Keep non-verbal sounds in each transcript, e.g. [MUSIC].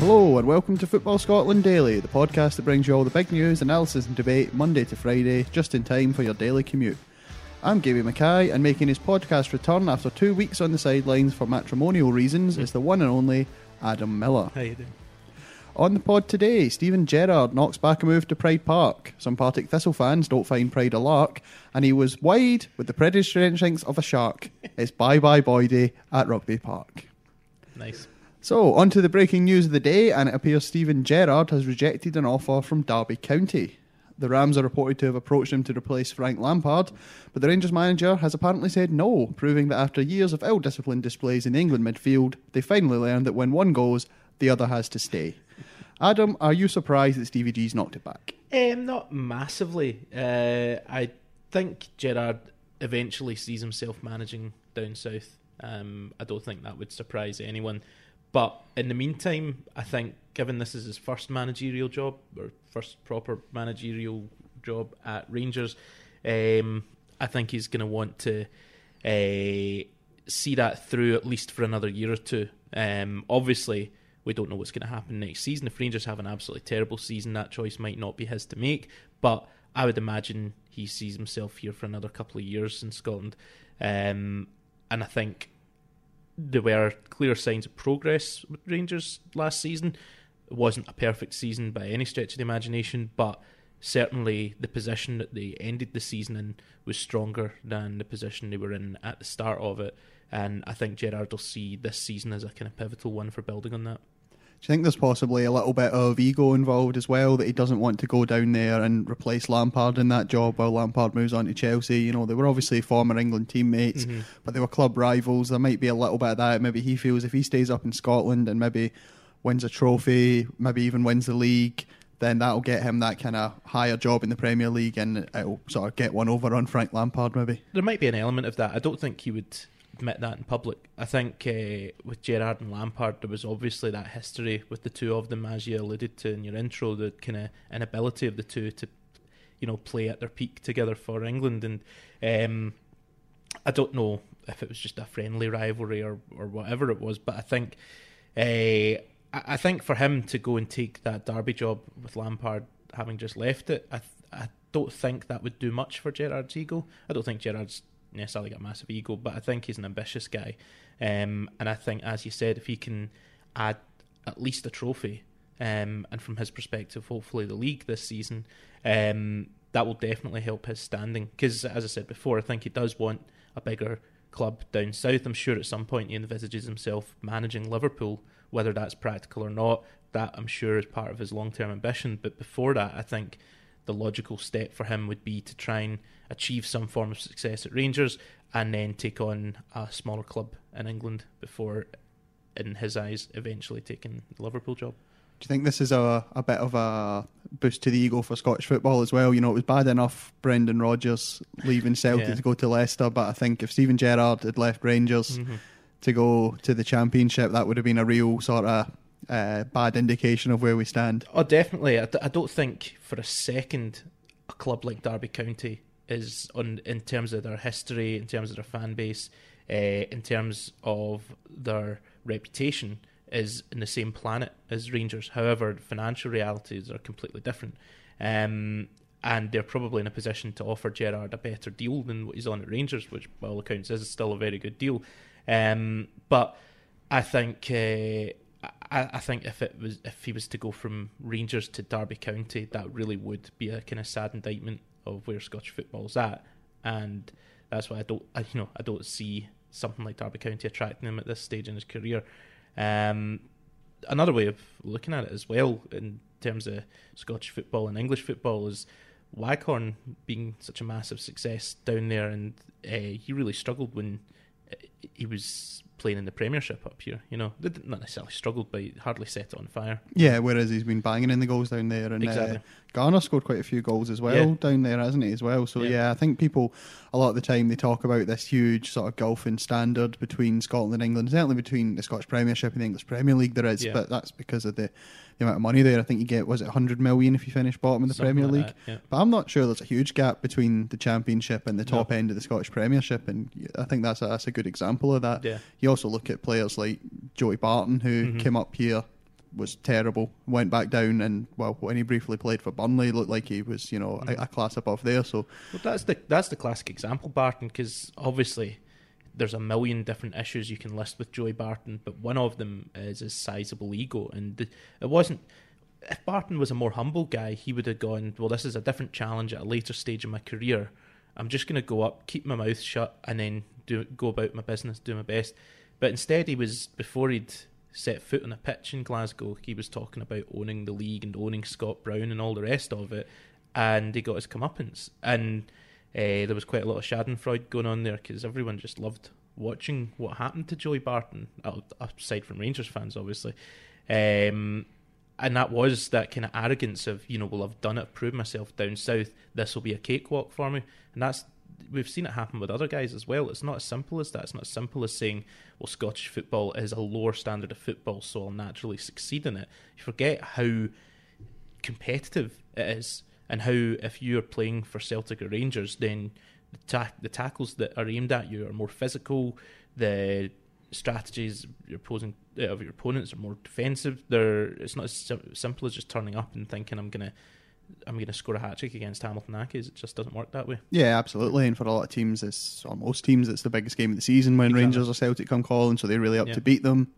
Hello and welcome to Football Scotland Daily, the podcast that brings you all the big news, analysis, and debate Monday to Friday, just in time for your daily commute. I'm Gaby Mackay, and making his podcast return after two weeks on the sidelines for matrimonial reasons is the one and only Adam Miller. How you doing? On the pod today, Steven Gerrard knocks back a move to Pride Park. Some Partick Thistle fans don't find Pride a lark, and he was wide with the predatory instincts of a shark. It's bye bye boy day at Rugby Park. Nice. So, on to the breaking news of the day, and it appears Steven Gerrard has rejected an offer from Derby County. The Rams are reported to have approached him to replace Frank Lampard, but the Rangers manager has apparently said no, proving that after years of ill disciplined displays in England midfield, they finally learned that when one goes, the other has to stay. Adam, are you surprised that Stevie G's knocked it back? Um, not massively. Uh, I think Gerrard eventually sees himself managing down south. Um, I don't think that would surprise anyone. But in the meantime, I think given this is his first managerial job or first proper managerial job at Rangers, um, I think he's going to want to uh, see that through at least for another year or two. Um, obviously, we don't know what's going to happen next season. If Rangers have an absolutely terrible season, that choice might not be his to make. But I would imagine he sees himself here for another couple of years in Scotland. Um, and I think there were clear signs of progress with Rangers last season. It wasn't a perfect season by any stretch of the imagination, but certainly the position that they ended the season in was stronger than the position they were in at the start of it. And I think Gerrard will see this season as a kind of pivotal one for building on that. Do you think there's possibly a little bit of ego involved as well that he doesn't want to go down there and replace Lampard in that job while Lampard moves on to Chelsea? You know, they were obviously former England teammates, Mhm. but they were club rivals. There might be a little bit of that. Maybe he feels if he stays up in Scotland and maybe wins a trophy, maybe even wins the league, then that'll get him that kind of higher job in the Premier League and it'll sort of get one over on Frank Lampard, maybe. There might be an element of that. I don't think he would admit that in public. I think uh, with Gerrard and Lampard, there was obviously that history with the two of them, as you alluded to in your intro, the kind of inability of the two to, you know, play at their peak together for England. And um, I don't know if it was just a friendly rivalry or, or whatever it was, but I think. Uh, I think for him to go and take that Derby job with Lampard having just left it, I th- I don't think that would do much for Gerrard's ego. I don't think Gerrard's necessarily got a massive ego, but I think he's an ambitious guy. Um, and I think, as you said, if he can add at least a trophy, um, and from his perspective, hopefully the league this season, um, that will definitely help his standing. Because, as I said before, I think he does want a bigger club down south. I'm sure at some point he envisages himself managing Liverpool, whether that's practical or not. That I'm sure is part of his long term ambition. But before that, I think the logical step for him would be to try and achieve some form of success at Rangers and then take on a smaller club in England before, in his eyes, eventually taking the Liverpool job. Do you think this is a, a bit of a boost to the ego for Scottish football as well? You know, it was bad enough Brendan Rodgers leaving Celtic Yeah. to go to Leicester, but I think if Steven Gerrard had left Rangers mm-hmm. to go to the Championship, that would have been a real sort of uh, bad indication of where we stand. Oh, definitely. I, d- I don't think for a second a club like Derby County is on in terms of their history, in terms of their fan base, uh, in terms of their reputation, is in the same planet as Rangers. However, financial realities are completely different. Um, and they're probably in a position to offer Gerrard a better deal than what he's on at Rangers, which, by all accounts, is still a very good deal. Um, but I think uh, I, I think if it was if he was to go from Rangers to Derby County, that really would be a kind of sad indictment of where Scottish football's at, and that's why I don't I, you know I don't see something like Derby County attracting him at this stage in his career. Um, another way of looking at it as well in terms of Scottish football and English football is Waghorn being such a massive success down there, and uh, he really struggled when uh, he was playing in the Premiership up here. You know, They didn't- necessarily struggled, but hardly set it on fire. Yeah, whereas he's been banging in the goals down there, and Exactly. uh, Garner scored quite a few goals as well Yeah. down there, hasn't he? As well, so Yeah. yeah. I think people a lot of the time they talk about this huge sort of gulf in standard between Scotland and England, certainly between the Scottish Premiership and the English Premier League. There is, Yeah. but that's because of the, the amount of money there. I think you get was it 100 million if you finish bottom in the Something Premier like League. that. But I'm not sure there's a huge gap between the Championship and the top No. end of the Scottish Premiership, and I think that's a, that's a good example of that. Yeah. You also look at players like Joey Barton, who Mhm. came up here was terrible. Went back down, and well, when he briefly played for Burnley, looked like he was, you know, a, a class above there. So Well, that's the that's the classic example, Barton, because obviously there's a million different issues you can list with Joey Barton, but one of them is his sizable ego, and the, it wasn't. If Barton was a more humble guy, he would have gone, "Well, this is a different challenge at a later stage of my career. I'm just going to go up, keep my mouth shut, and then do go about my business, do my best." But instead, he was before he'd set foot on a pitch in Glasgow, he was talking about owning the league and owning Scott Brown and all the rest of it, and he got his comeuppance. And uh, there was quite a lot of Schadenfreude going on there because everyone just loved watching what happened to Joey Barton, aside from Rangers fans, obviously. Um, and that was that kind of arrogance of, you know, well, I've done it, proved myself down south. This will be a cakewalk for me. And that's we've seen it happen with other guys as well. It's not as simple as that. It's not as simple as saying, well, Scottish football is a lower standard of football, so I'll naturally succeed in it. You forget how competitive it is, and how if you're playing for Celtic or Rangers, then the, ta- the tackles that are aimed at you are more physical. The strategies your opposing uh, of your opponents are more defensive. They're it's not as sim- simple as just turning up and thinking I'm gonna I'm gonna score a hat trick against Hamilton Accies. It just doesn't work that way. yeah, absolutely. And for a lot of teams, it's or most teams, it's the biggest game of the season when Exactly. Rangers or Celtic come calling, so they're really up Yeah. to beat them.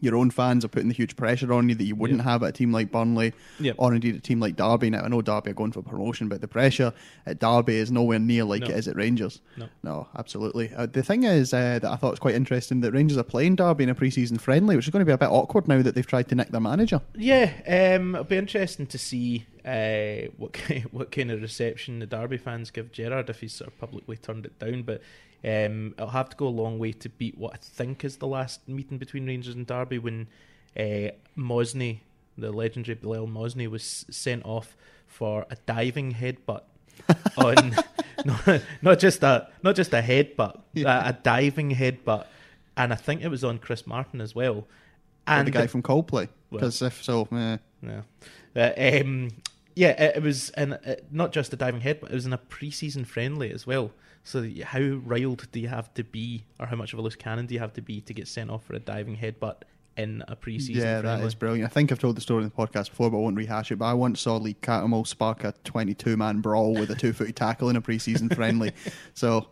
Your own fans are putting the huge pressure on you that you wouldn't have at a team like Burnley Yeah. or indeed a team like Derby. Now I know Derby are going for promotion, but the pressure at Derby is nowhere near like No. it is at Rangers. No. No, absolutely. Uh, the thing is uh, that I thought was quite interesting that Rangers are playing Derby in a pre-season friendly, which is going to be a bit awkward now that they've tried to nick their manager. Yeah, um, it'll be interesting to see uh, what [LAUGHS] ki- what kind of reception the Derby fans give Gerrard if he's sort of publicly turned it down. But um, it'll have to go a long way to beat what I think is the last meeting between Rangers and Derby when uh, Mohsni, the legendary Bilel Mohsni, was sent off for a diving headbutt [LAUGHS] on [LAUGHS] not, not just a not just a headbutt, Yeah. a, a diving headbutt, and I think it was on Chris Martin as well. And And the guy from Coldplay, Well. because if so, eh, yeah. Uh, um, yeah, it, it was uh, not just a diving head, but it was in a pre-season friendly as well. So how riled do you have to be, or how much of a loose cannon do you have to be to get sent off for a diving headbutt in a pre-season yeah, friendly? that is brilliant. I think I've told the story in the podcast before, but I won't rehash it. But I once saw Lee Cattermole spark a 22-man brawl with a two-footed tackle in a pre-season friendly. [LAUGHS] So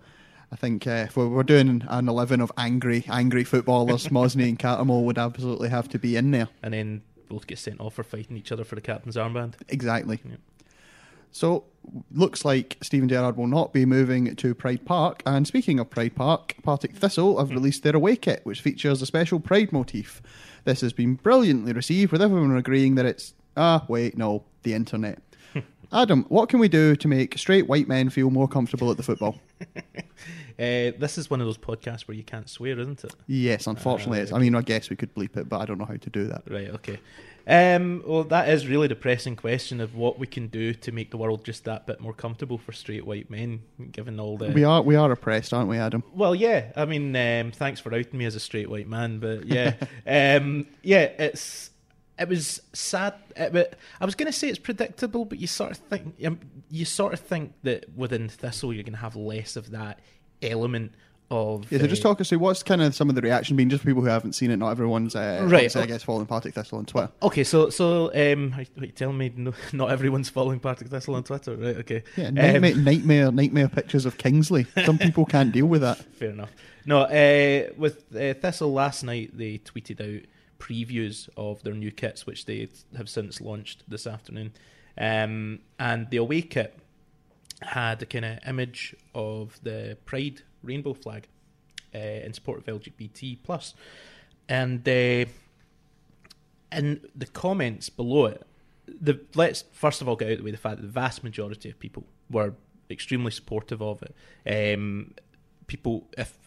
I think uh, if we're, we're doing an 11 of angry, angry footballers, Mohsni and Catamol would absolutely have to be in there. and then both get sent off for fighting each other for the captain's armband. Exactly. Yeah. So, looks like Steven Gerrard will not be moving to Pride Park. And speaking of Pride Park, Partick Thistle have released their away kit, which features a special Pride motif. This has been brilliantly received, with everyone agreeing that it's, ah, wait, no, the internet. [LAUGHS] Adam, what can we do to make straight white men feel more comfortable at the football? [LAUGHS] Uh, this is one of those podcasts where you can't swear, isn't it? Yes, unfortunately, Ah, it's. I mean, I guess we could bleep it, but I don't know how to do that. Right, okay. Um, well, that is really the pressing question of what we can do to make the world just that bit more comfortable for straight white men, given all the We are we are oppressed, aren't we, Adam? Well, yeah. I mean, um, thanks for outing me as a straight white man, but yeah, [LAUGHS] um, yeah. It's it was sad. It, I was going to say it's predictable, but you sort of think um, you sort of think that within Thistle you're going to have less of that element of Yeah, so just uh, talk us through what's kind of some of the reaction been, just for people who haven't seen it. Not everyone's, uh, Right. I guess, following Partick Thistle on Twitter. Okay, so so um, you- telling me no, [LAUGHS] not everyone's following Partick Thistle on Twitter, right? Okay, Yeah, Um, nightmare, nightmare, nightmare pictures of Kingsley. Some people [LAUGHS] can't deal with that. Fair enough. No, uh, with uh, Thistle last night, they tweeted out previews of their new kits, which they have since launched this afternoon. Um, and the away kit had a kind of image of the Pride rainbow flag uh, in support of LGBT plus, and uh, in the comments below it, the let's first of all get out of the way the fact that the vast majority of people were extremely supportive of it. Um, people, if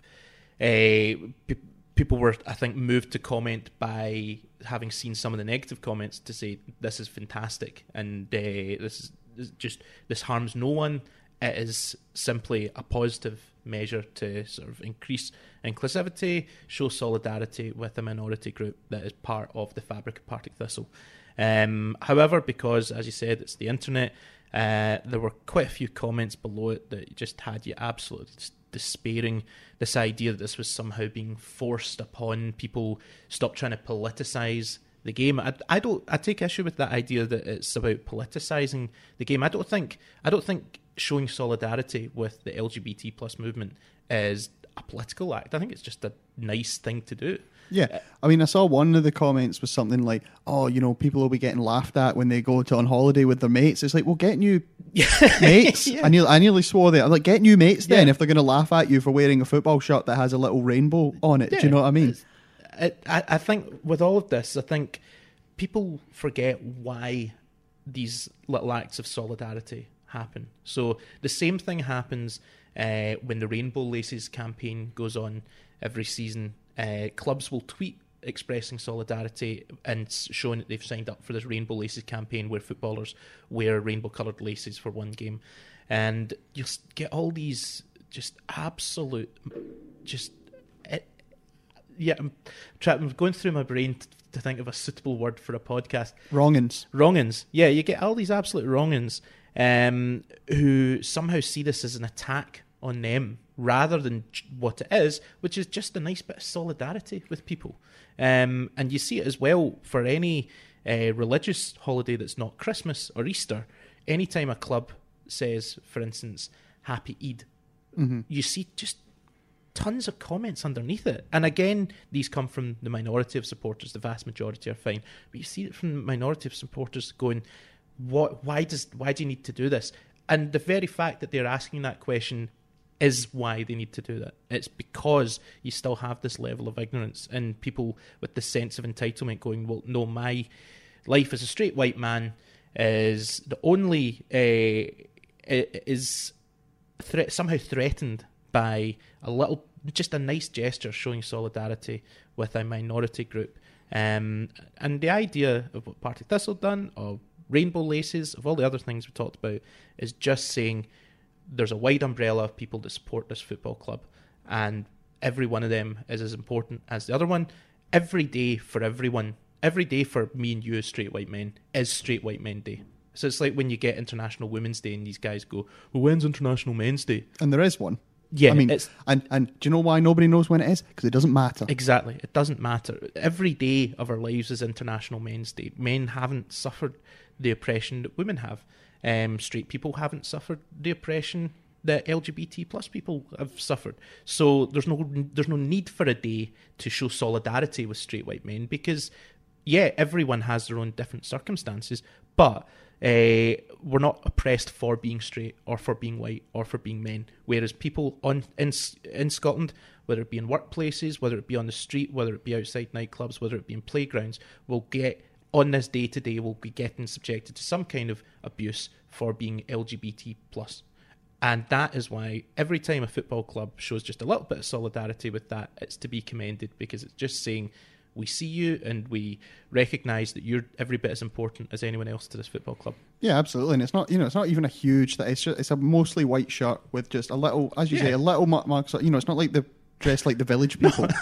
uh, pe- people were, I think, moved to comment by having seen some of the negative comments to say this is fantastic and uh, this is this is just this harms no one. It is simply a positive measure to sort of increase inclusivity, show solidarity with a minority group that is part of the fabric of Partick Thistle. Um, however, because as you said, it's the internet, uh, there were quite a few comments below it that just had you absolutely despairing. This idea that this was somehow being forced upon people, stop trying to politicise the game. I, I don't. I take issue with that idea that it's about politicizing the game. I don't think. I don't think showing solidarity with the LGBT plus movement is a political act. I think it's just a nice thing to do. Yeah, I mean, I saw one of the comments was something like, "Oh, you know, people will be getting laughed at when they go to on holiday with their mates." It's like, well, get new [LAUGHS] mates. Yeah. I, nearly, I nearly swore there. I'm like, get new mates then Yeah. if they're going to laugh at you for wearing a football shirt that has a little rainbow on it. Do you know what I mean? I, I think with all of this, I think people forget why these little acts of solidarity happen. So the same thing happens uh, when the Rainbow Laces campaign goes on every season. Uh, clubs will tweet expressing solidarity and showing that they've signed up for this Rainbow Laces campaign where footballers wear rainbow coloured laces for one game. And you'll get all these just absolute, just yeah, I'm, try, I'm going through my brain t- to think of a suitable word for a podcast. Wrongins. Wrongins. Yeah, you get all these absolute wrongins um, who somehow see this as an attack on them rather than what it is, which is just a nice bit of solidarity with people. Um, and you see it as well for any uh, religious holiday that's not Christmas or Easter. Anytime a club says, for instance, Happy Eid, hmm you see just tons of comments underneath it. And again, these come from the minority of supporters. The vast majority are fine, but you see it from the minority of supporters going, "What? Why does? Why do you need to do this?" And the very fact that they're asking that question is why they need to do that. It's because you still have this level of ignorance and people with this sense of entitlement going, "Well, no, my life as a straight white man is the only uh, is." thre- somehow threatened by a little, just a nice gesture showing solidarity with a minority group. Um, and the idea of what Partick Thistle done, of rainbow laces, of all the other things we talked about, is just saying there's a wide umbrella of people that support this football club, and every one of them is as important as the other one. Every day for everyone, every day for me and you as straight white men is Straight White Men Day. So it's like when you get International Women's Day and these guys go, well, when's International Men's Day? And there is one. Yeah, I mean, it's and and do you know why nobody knows when it is? Because it doesn't matter. exactly. It doesn't matter. Every day of our lives is International Men's Day. Men haven't suffered the oppression that women have. Um, straight people haven't suffered the oppression that LGBT plus people have suffered. So there's no there's no need for a day to show solidarity with straight white men because yeah, everyone has their own different circumstances, but uh, we're not oppressed for being straight or for being white or for being men. Whereas people on in in Scotland, whether it be in workplaces, whether it be on the street, whether it be outside nightclubs, whether it be in playgrounds, will get on this day to day will be getting subjected to some kind of abuse for being LGBT plus. And that is why every time a football club shows just a little bit of solidarity with that, it's to be commended because it's just saying we see you and we recognise that you're every bit as important as anyone else to this football club. Yeah, absolutely. And it's not, you know, it's not even a huge. That it's just, it's a mostly white shirt with just a little, as you say, a little mark. marks. You know, it's not like the dress like the village people. [LAUGHS]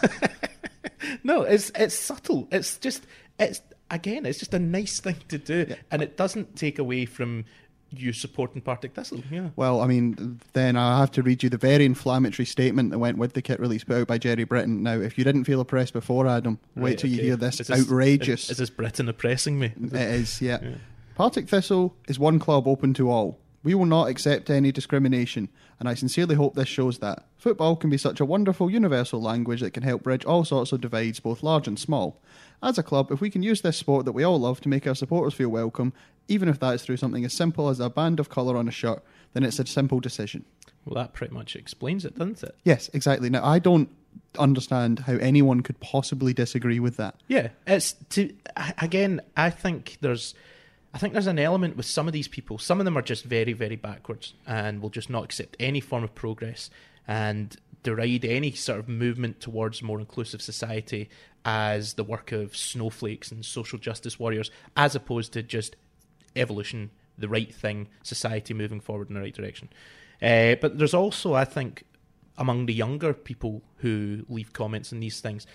No, it's it's subtle. It's just it's again, it's just a nice thing to do, Yeah. and it doesn't take away from you supporting Partick Thistle. Yeah. well, I mean, then I have to read you the very inflammatory statement that went with the kit release put out by Gerry Britton. Now, if you didn't feel oppressed before, Adam, wait Right, till you hear this, Is outrageous. Is, is this Britain oppressing me? It is, yeah. Yeah. Partick Thistle is one club open to all. We will not accept any discrimination, and I sincerely hope this shows that. Football can be such a wonderful universal language that can help bridge all sorts of divides, both large and small. As a club, if we can use this sport that we all love to make our supporters feel welcome, even if that's through something as simple as a band of colour on a shirt, then it's a simple decision. Well, that pretty much explains it, doesn't it? Yes, exactly. Now, I don't understand how anyone could possibly disagree with that. Yeah, it's to again. I think there's, I think there's an element with some of these people. Some of them are just very, very backwards and will just not accept any form of progress and deride any sort of movement towards more inclusive society as the work of snowflakes and social justice warriors, as opposed to just evolution, the right thing, society moving forward in the right direction. Uh, but there's also, I think, among the younger people who leave comments on these things,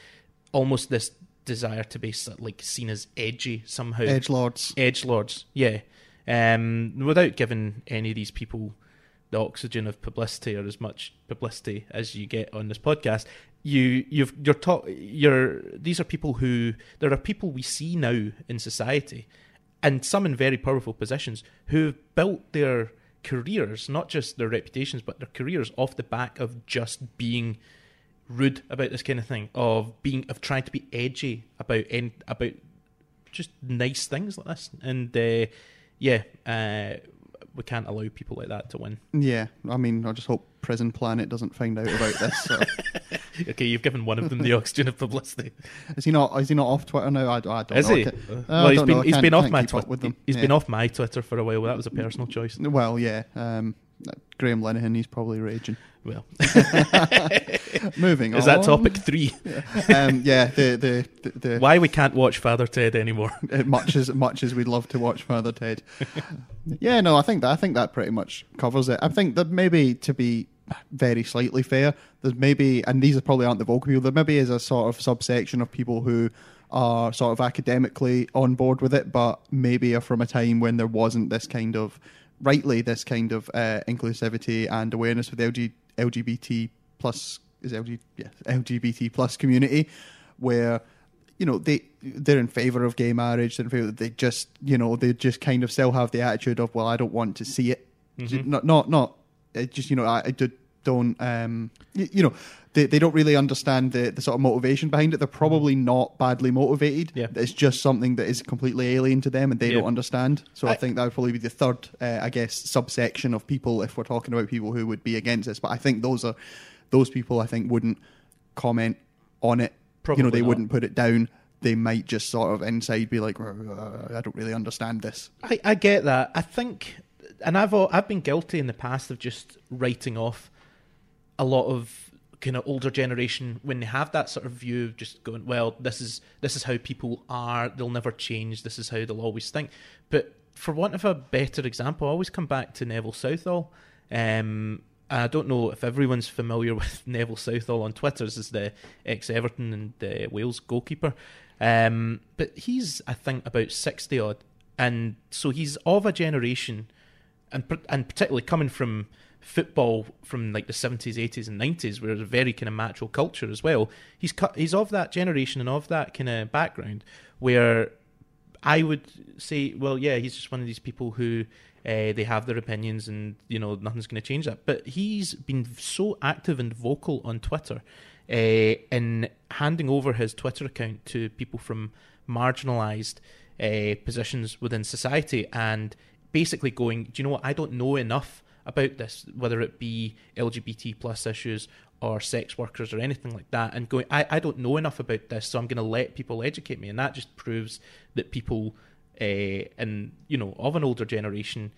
almost this desire to be like seen as edgy somehow. Edge lords. Edge lords, yeah. Um, without giving any of these people the oxygen of publicity or as much publicity as you get on this podcast. You you've you're taught you're these are people who there are people we see now in society and some in very powerful positions who've built their careers, not just their reputations, but their careers off the back of just being rude about this kind of thing, of being of trying to be edgy about en- about just nice things like this. And uh, yeah, uh, we can't allow people like that to win. Yeah, I mean, I just hope Prison Planet doesn't find out about this. So. [LAUGHS] [LAUGHS] okay, you've given one of them the [LAUGHS] oxygen of publicity. Is he not? Is he not off Twitter now? I, I don't Is know. he? I Uh, well, he's been. I been off my Twitter. He's Yeah. been off my Twitter for a while. That was a personal choice. [LAUGHS] Well, yeah. Um, Graham Linehan, he's probably raging. Well, Moving on. is on. that topic three? um, yeah, the the the, the Why we can't watch Father Ted anymore? much as much as we'd love to watch Father Ted. yeah, no, I think that I think that pretty much covers it. I think that maybe to be very slightly fair, there's maybe, and these are probably aren't the vocal people. There maybe is a sort of subsection of people who are sort of academically on board with it, but maybe are from a time when there wasn't this kind of rightly this kind of uh, inclusivity and awareness with LG, LGBT plus is LG yeah LGBT plus community where you know they they're in favor of gay marriage they're in favor they just you know they just kind of still have the attitude of well I don't want to see it Mhm. not not not it just you know I, I do, don't um you, you know they, they don't really understand the, the sort of motivation behind it they're probably not badly motivated Yeah. it's just something that is completely alien to them and they Yeah. don't understand so I, I- think that would probably be the third uh, I guess subsection of people if we're talking about people who would be against this but I think those are those people I think wouldn't comment on it you know they not. wouldn't put it down they might just sort of inside be like "Uh, i don't really understand this I, I get that. I think, and I've I've been guilty in the past of just writing off a lot of kind of older generation when they have that sort of view, of just going, well, this is this is how people are. They'll never change. This is how they'll always think. But for want of a better example, I always come back to Neville Southall. Um, I don't know if everyone's familiar [LAUGHS] with Neville Southall on Twitter. This is the ex Everton and uh, Wales goalkeeper. Um, but he's, I think, about 60 odd. And so he's of a generation, and, and particularly coming from football from like the 70s, 80s, and 90s, where there's a very kind of macho culture as well. He's, cut, he's of that generation and of that kind of background where I would say, well, yeah, he's just one of these people who uh, they have their opinions, and you know nothing's going to change that. But he's been so active and vocal on Twitter uh, in handing over his Twitter account to people from marginalised uh, positions within society, and basically going, do you know what? I don't know enough about this, whether it be LGBT plus issues or sex workers or anything like that, and going, I, I don't know enough about this, so I'm going to let people educate me, and that just proves that people, uh, you know, of an older generation,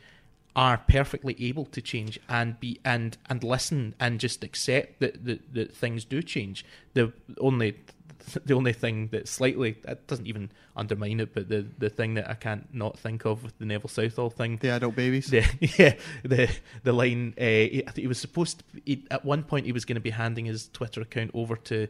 are perfectly able to change and be and and listen and just accept that that, that things do change. The only the only thing that slightly that doesn't even undermine it, but the the thing that I can't not think of with the Neville Southall thing the adult babies the, [LAUGHS] yeah, the the line. Uh, he, I think he was supposed to. He, at one point, he was going to be handing his Twitter account over to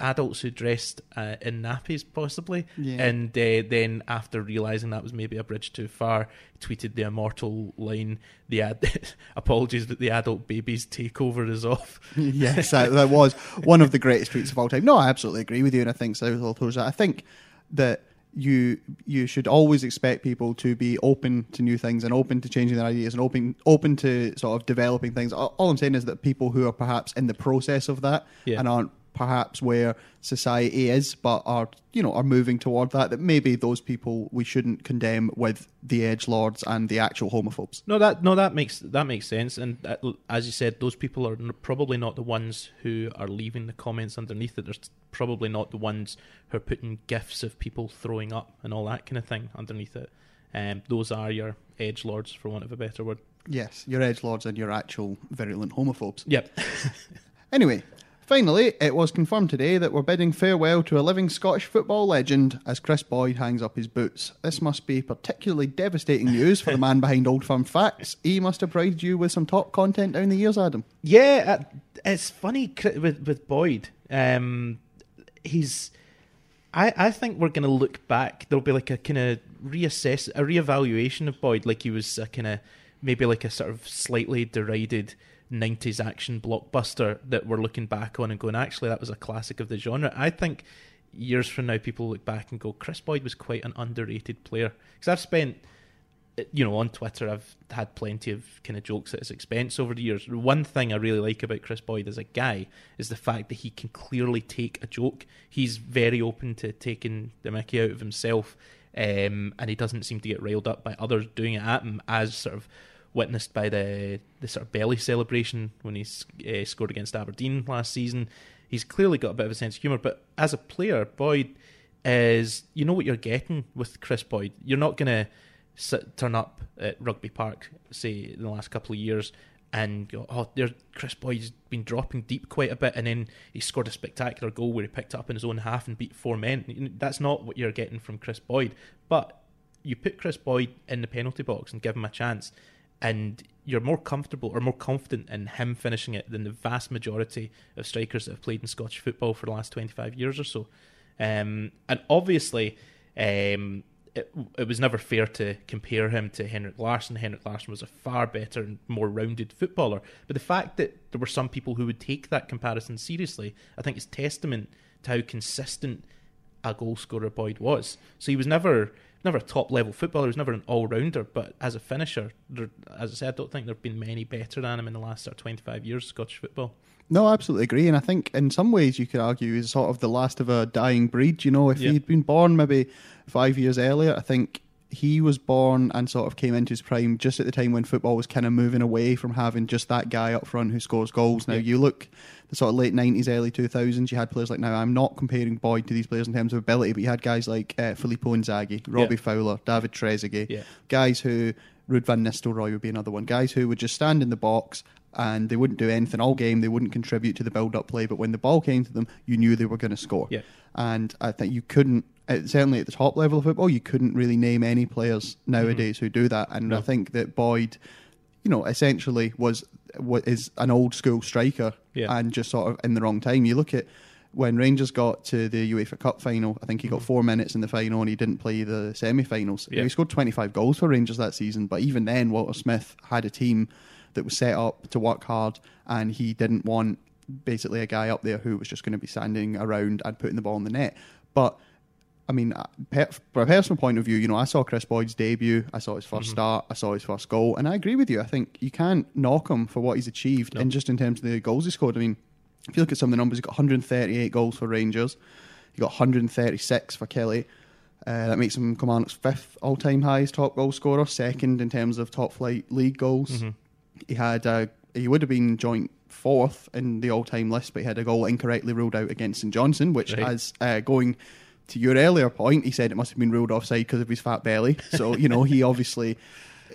adults who dressed uh, in nappies, possibly. Yeah. And uh, then, after realizing that was maybe a bridge too far, tweeted the immortal line: "The ad- [LAUGHS] apologies, but the adult babies takeover is off." [LAUGHS] yes, [LAUGHS] that, that was one of the greatest tweets of all time. No, I absolutely agree with you, and I think that. I think that you you should always expect people to be open to new things and open to changing their ideas and open open to sort of developing things. All, all I'm saying is that people who are perhaps in the process of that Yeah. and aren't perhaps where society is, but are you know are moving toward that. That maybe those people we shouldn't condemn with the edge lords and the actual homophobes. No, that no, that makes that makes sense. And that, as you said, those people are probably not the ones who are leaving the comments underneath it. There's probably not the ones who are putting gifs of people throwing up and all that kind of thing underneath it. Um, those are your edge lords, for want of a better word. Yes, your edge lords and your actual virulent homophobes. Yep. Anyway, finally, it was confirmed today that we're bidding farewell to a living Scottish football legend as Chris Boyd hangs up his boots. This must be particularly devastating news for the man [LAUGHS] behind Old Firm Facts. He must have provided you with some top content down the years, Adam. Yeah, uh, it's funny with with Boyd. Um, he's. I, I think we're going to look back. There'll be like a kind of reassess, a reevaluation of Boyd, like he was a kind of maybe like a sort of slightly derided 90s action blockbuster that we're looking back on and going, actually, that was a classic of the genre. I think years from now, people look back and go, Chris Boyd was quite an underrated player. Because I've spent, you know, on Twitter, I've had plenty of kind of jokes at his expense over the years. One thing I really like about Chris Boyd as a guy is the fact that he can clearly take a joke. He's very open to taking the mickey out of himself. Um, and he doesn't seem to get railed up by others doing it at him as sort of witnessed by the the sort of belly celebration when he uh, scored against Aberdeen last season. He's clearly got a bit of a sense of humour, but as a player, Boyd is you know what you're getting with Chris Boyd. You're not going to turn up at Rugby Park, say in the last couple of years, and go, oh, there's Chris Boyd's been dropping deep quite a bit, and then he scored a spectacular goal where he picked up in his own half and beat four men. That's not what you're getting from Chris Boyd. But you put Chris Boyd in the penalty box and give him a chance, and you're more comfortable or more confident in him finishing it than the vast majority of strikers that have played in Scottish football for the last 25 years or so. Um, and obviously, um, it, it, was never fair to compare him to Henrik Larsson. Henrik Larsson was a far better and more rounded footballer. But the fact that there were some people who would take that comparison seriously, I think is testament to how consistent a goal scorer Boyd was. So he was never never a top level footballer. He was never an all rounder, but as a finisher, there, as I said, I don't think there have been many better than him in the last sort of 25 years of Scottish football. No, I absolutely agree. And I think in some ways you could argue he's sort of the last of a dying breed. You know, if yeah. he'd been born maybe five years earlier, I think he was born and sort of came into his prime just at the time when football was kind of moving away from having just that guy up front who scores goals. Now, yeah. you look the sort of late 90s, early 2000s, you had players like, now I'm not comparing Boyd to these players in terms of ability, but you had guys like uh, Filippo Inzaghi, Robbie yeah. Fowler, David Trezeguet, yeah. guys who, Ruud van Nistelrooy would be another one, guys who would just stand in the box and they wouldn't do anything all game. They wouldn't contribute to the build-up play, but when the ball came to them, you knew they were going to score. Yeah. And I think you couldn't certainly at the top level of football, you couldn't really name any players nowadays mm-hmm. who do that. And no. I think that Boyd, you know, essentially was what is an old school striker yeah. and just sort of in the wrong time. You look at when Rangers got to the UEFA Cup final, I think he got mm-hmm. four minutes in the final and he didn't play the semi finals. Yeah. He scored 25 goals for Rangers that season, but even then, Walter Smith had a team that was set up to work hard and he didn't want basically a guy up there who was just going to be standing around and putting the ball in the net. But I mean, uh, from a personal point of view, you know, I saw Chris Boyd's debut, I saw his 1st mm-hmm. start, I saw his first goal, and I agree with you. I think you can't knock him for what he's achieved, and just in terms of the goals he scored. I mean, if you look at some of the numbers, he got 138 goals for Rangers, he got 136 for Killie. Uh, that makes him Kilmarnock's fifth all-time highest top goal scorer, second in terms of top flight league goals. Mm-hmm. He had uh, he would have been joint fourth in the all-time list, but he had a goal incorrectly ruled out against St Johnstone, which right. as uh, going to your earlier point, he said it must have been ruled offside because of his fat belly. So you know he [LAUGHS] obviously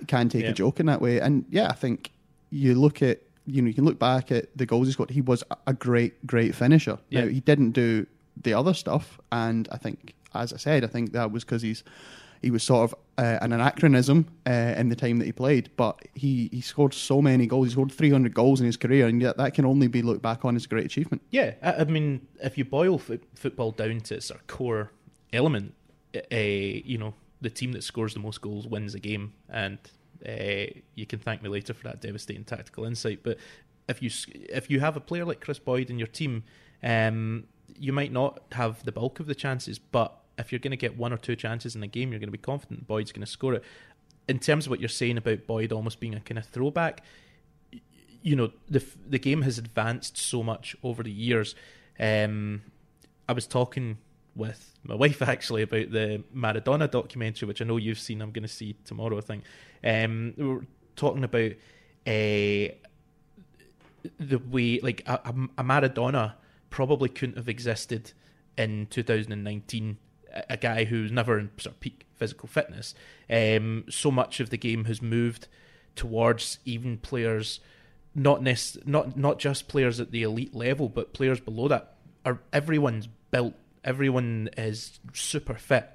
can take a joke in that way. And yeah, I think you look at you know you can look back at the goals he scored. He was a great great finisher. Now he didn't do the other stuff, and I think as I said, I think that was because he's he was sort of uh, an anachronism uh, in the time that he played, but he, he scored so many goals. He scored 300 goals in his career, and yet that can only be looked back on as a great achievement. Yeah, I, I mean, if you boil f- football down to its core element, uh, you know, the team that scores the most goals wins a game, and uh, you can thank me later for that devastating tactical insight. But if you if you have a player like Chris Boyd in your team, um, you might not have the bulk of the chances, but if you're going to get one or two chances in a game, you're going to be confident Boyd's going to score it. In terms of what you're saying about Boyd almost being a kind of throwback, you know the the game has advanced so much over the years. Um, I was talking with my [LAUGHS] wife actually about the Maradona documentary, which I know you've seen. I'm going to see tomorrow, I think. Um, we were talking about uh, the way like a, a Maradona probably couldn't have existed in 2019 a guy who's never in sort of peak physical fitness. Um, so much of the game has moved towards even players, not nec- not not just players at the elite level, but players below that. Are everyone's built? Everyone is super fit,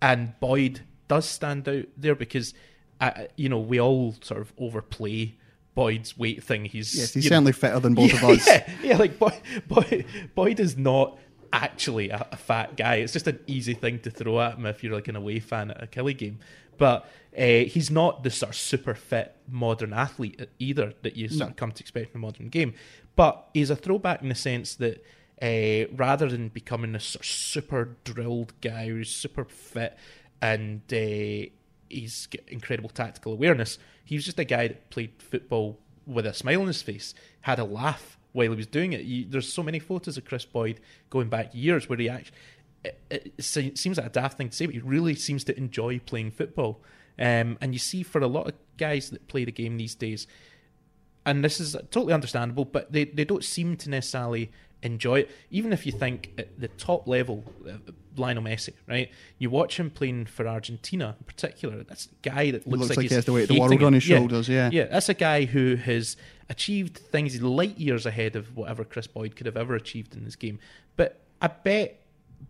and Boyd does stand out there because, uh, you know, we all sort of overplay Boyd's weight thing. He's yes, he's certainly know, fitter than both yeah, [LAUGHS] of us. Yeah, yeah like Boyd, Boyd, Boyd is not actually a, a, fat guy. It's just an easy thing to throw at him if you're like an away fan at a Killie game. but uh, he's not the sort of super fit modern athlete either that you sort of come to expect in a modern game. But he's a throwback in the sense that uh, rather than becoming this sort of super drilled guy who's super fit and uh, he's got incredible tactical awareness, he was just a guy that played football with a smile on his face, had a laugh while he was doing it. You, there's so many photos of Chris Boyd going back years where he actually. It, it seems like a daft thing to say, but he really seems to enjoy playing football. Um, and you see, for a lot of guys that play the game these days, and this is totally understandable, but they, they don't seem to necessarily enjoy it. Even if you think at the top level, uh, Lionel Messi, right? You watch him playing for Argentina in particular. That's a guy that looks, looks like, he's he has the weight of the world on his Yeah. shoulders. Yeah. Yeah, that's a guy who has achieved things light years ahead of whatever Chris Boyd could have ever achieved in this game. But I bet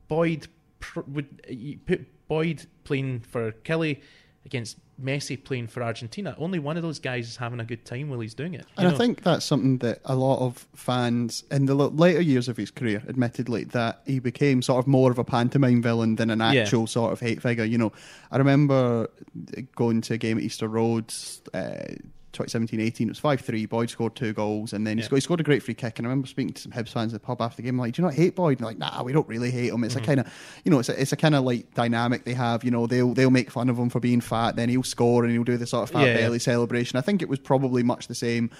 Boyd pr- would you put Boyd playing for Killie against Messi playing for Argentina. Only one of those guys is having a good time while he's doing it. And I think that's something that a lot of fans in the later years of his career, admittedly, that he became sort of more of a pantomime villain than an Yeah. actual sort of hate figure. You know, I remember going to a game at Easter Roads. Uh, 2017-18, it was 5-3, Boyd scored two goals and then he, scored, he scored a great free kick and I remember speaking to some Hibs fans at the pub after the game like, do you not hate Boyd? And like, nah, we don't really hate him. It's Mm-hmm. a kind of, you know, it's a, it's a kind of like dynamic they have, you know, they'll they'll make fun of him for being fat, then he'll score and he'll do the sort of fat Yeah, yeah. belly celebration. I think it was probably much the same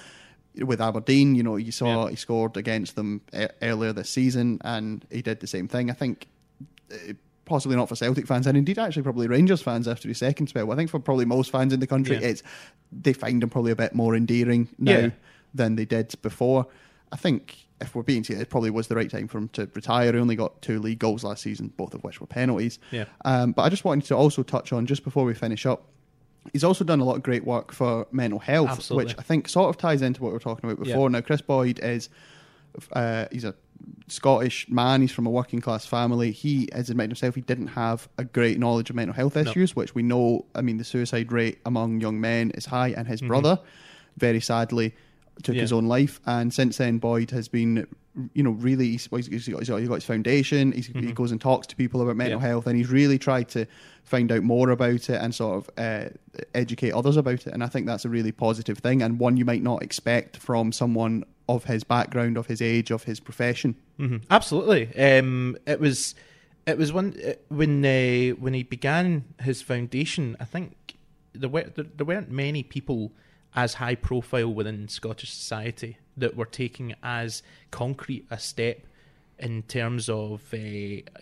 with Aberdeen. You know, you saw Yeah. he scored against them e- earlier this season, and he did the same thing. I think uh, possibly not for Celtic fans, and indeed actually probably Rangers fans after his second spell. I think for probably most fans in the country, Yeah. it's they find him probably a bit more endearing now Yeah. than they did before. I think. If we're being serious, it probably was the right time for him to retire. He only got two league goals last season, both of which were penalties. Yeah. Um, but I just wanted to also touch on just before we finish up. He's also done a lot of great work for mental health, Absolutely. which I think sort of ties into what we were talking about before. Now, Chris Boyd is uh, he's a Scottish man. He's from a working class family. He has admitted himself he didn't have a great knowledge of mental health No. issues, which we know. I mean, the suicide rate among young men is high, and his Mhm. brother, very sadly, took Yeah. his own life. And since then, Boyd has been, you know, really. He's, he's, he's got, he's got- he's got his foundation. He's, He goes and talks to people about mental Yeah. health, and he's really tried to find out more about it and sort of uh, educate others about it. And I think that's a really positive thing, and one you might not expect from someone of his background, of his age, of his profession. hmm Absolutely. Um, it was it was when uh, when uh, when he began his foundation. I think there were there, there weren't many people as high profile within Scottish society that were taking as concrete a step in terms of uh,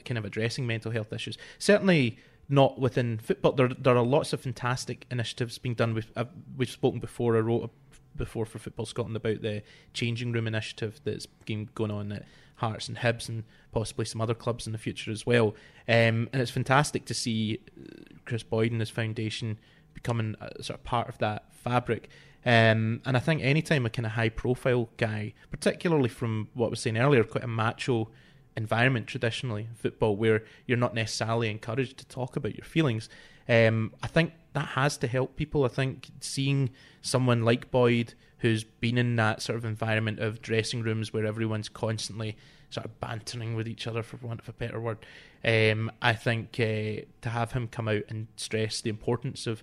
kind of addressing mental health issues. Certainly not within football. There there are lots of fantastic initiatives being done. We've uh, we've spoken before. I wrote before for Football Scotland about the changing room initiative that's been going on at Hearts and Hibs and possibly some other clubs in the future as well. Um, and it's fantastic to see uh, Chris Boyd and his foundation becoming sort of part of that fabric. Um, and I think anytime a kind of high profile guy, particularly from what I was saying earlier, quite a macho environment traditionally football where you're not necessarily encouraged to talk about your feelings. Um, I think that has to help people. I think seeing someone like Boyd who's been in that sort of environment of dressing rooms where everyone's constantly sort of bantering with each other, for want of a better word, um, I think uh, to have him come out and stress the importance of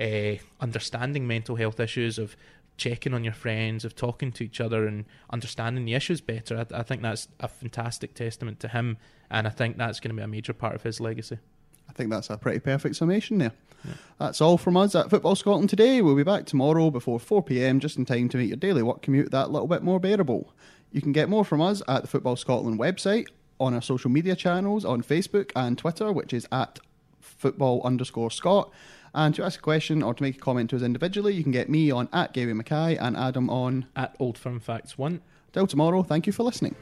uh, understanding mental health issues, of checking on your friends, of talking to each other and understanding the issues better. I, I think that's a fantastic testament to him, and I think that's going to be a major part of his legacy. I think that's a pretty perfect summation there. Yeah. That's all from us at Football Scotland today. We'll be back tomorrow before 4 pm, just in time to make your daily work commute that little bit more bearable. You can get more from us at the Football Scotland website, on our social media channels, on Facebook and Twitter, which is at football underscore Scott. And to ask a question or to make a comment to us individually, you can get me on at Gary Mackay and Adam on. At Old Firm Facts 1. Till tomorrow, thank you for listening.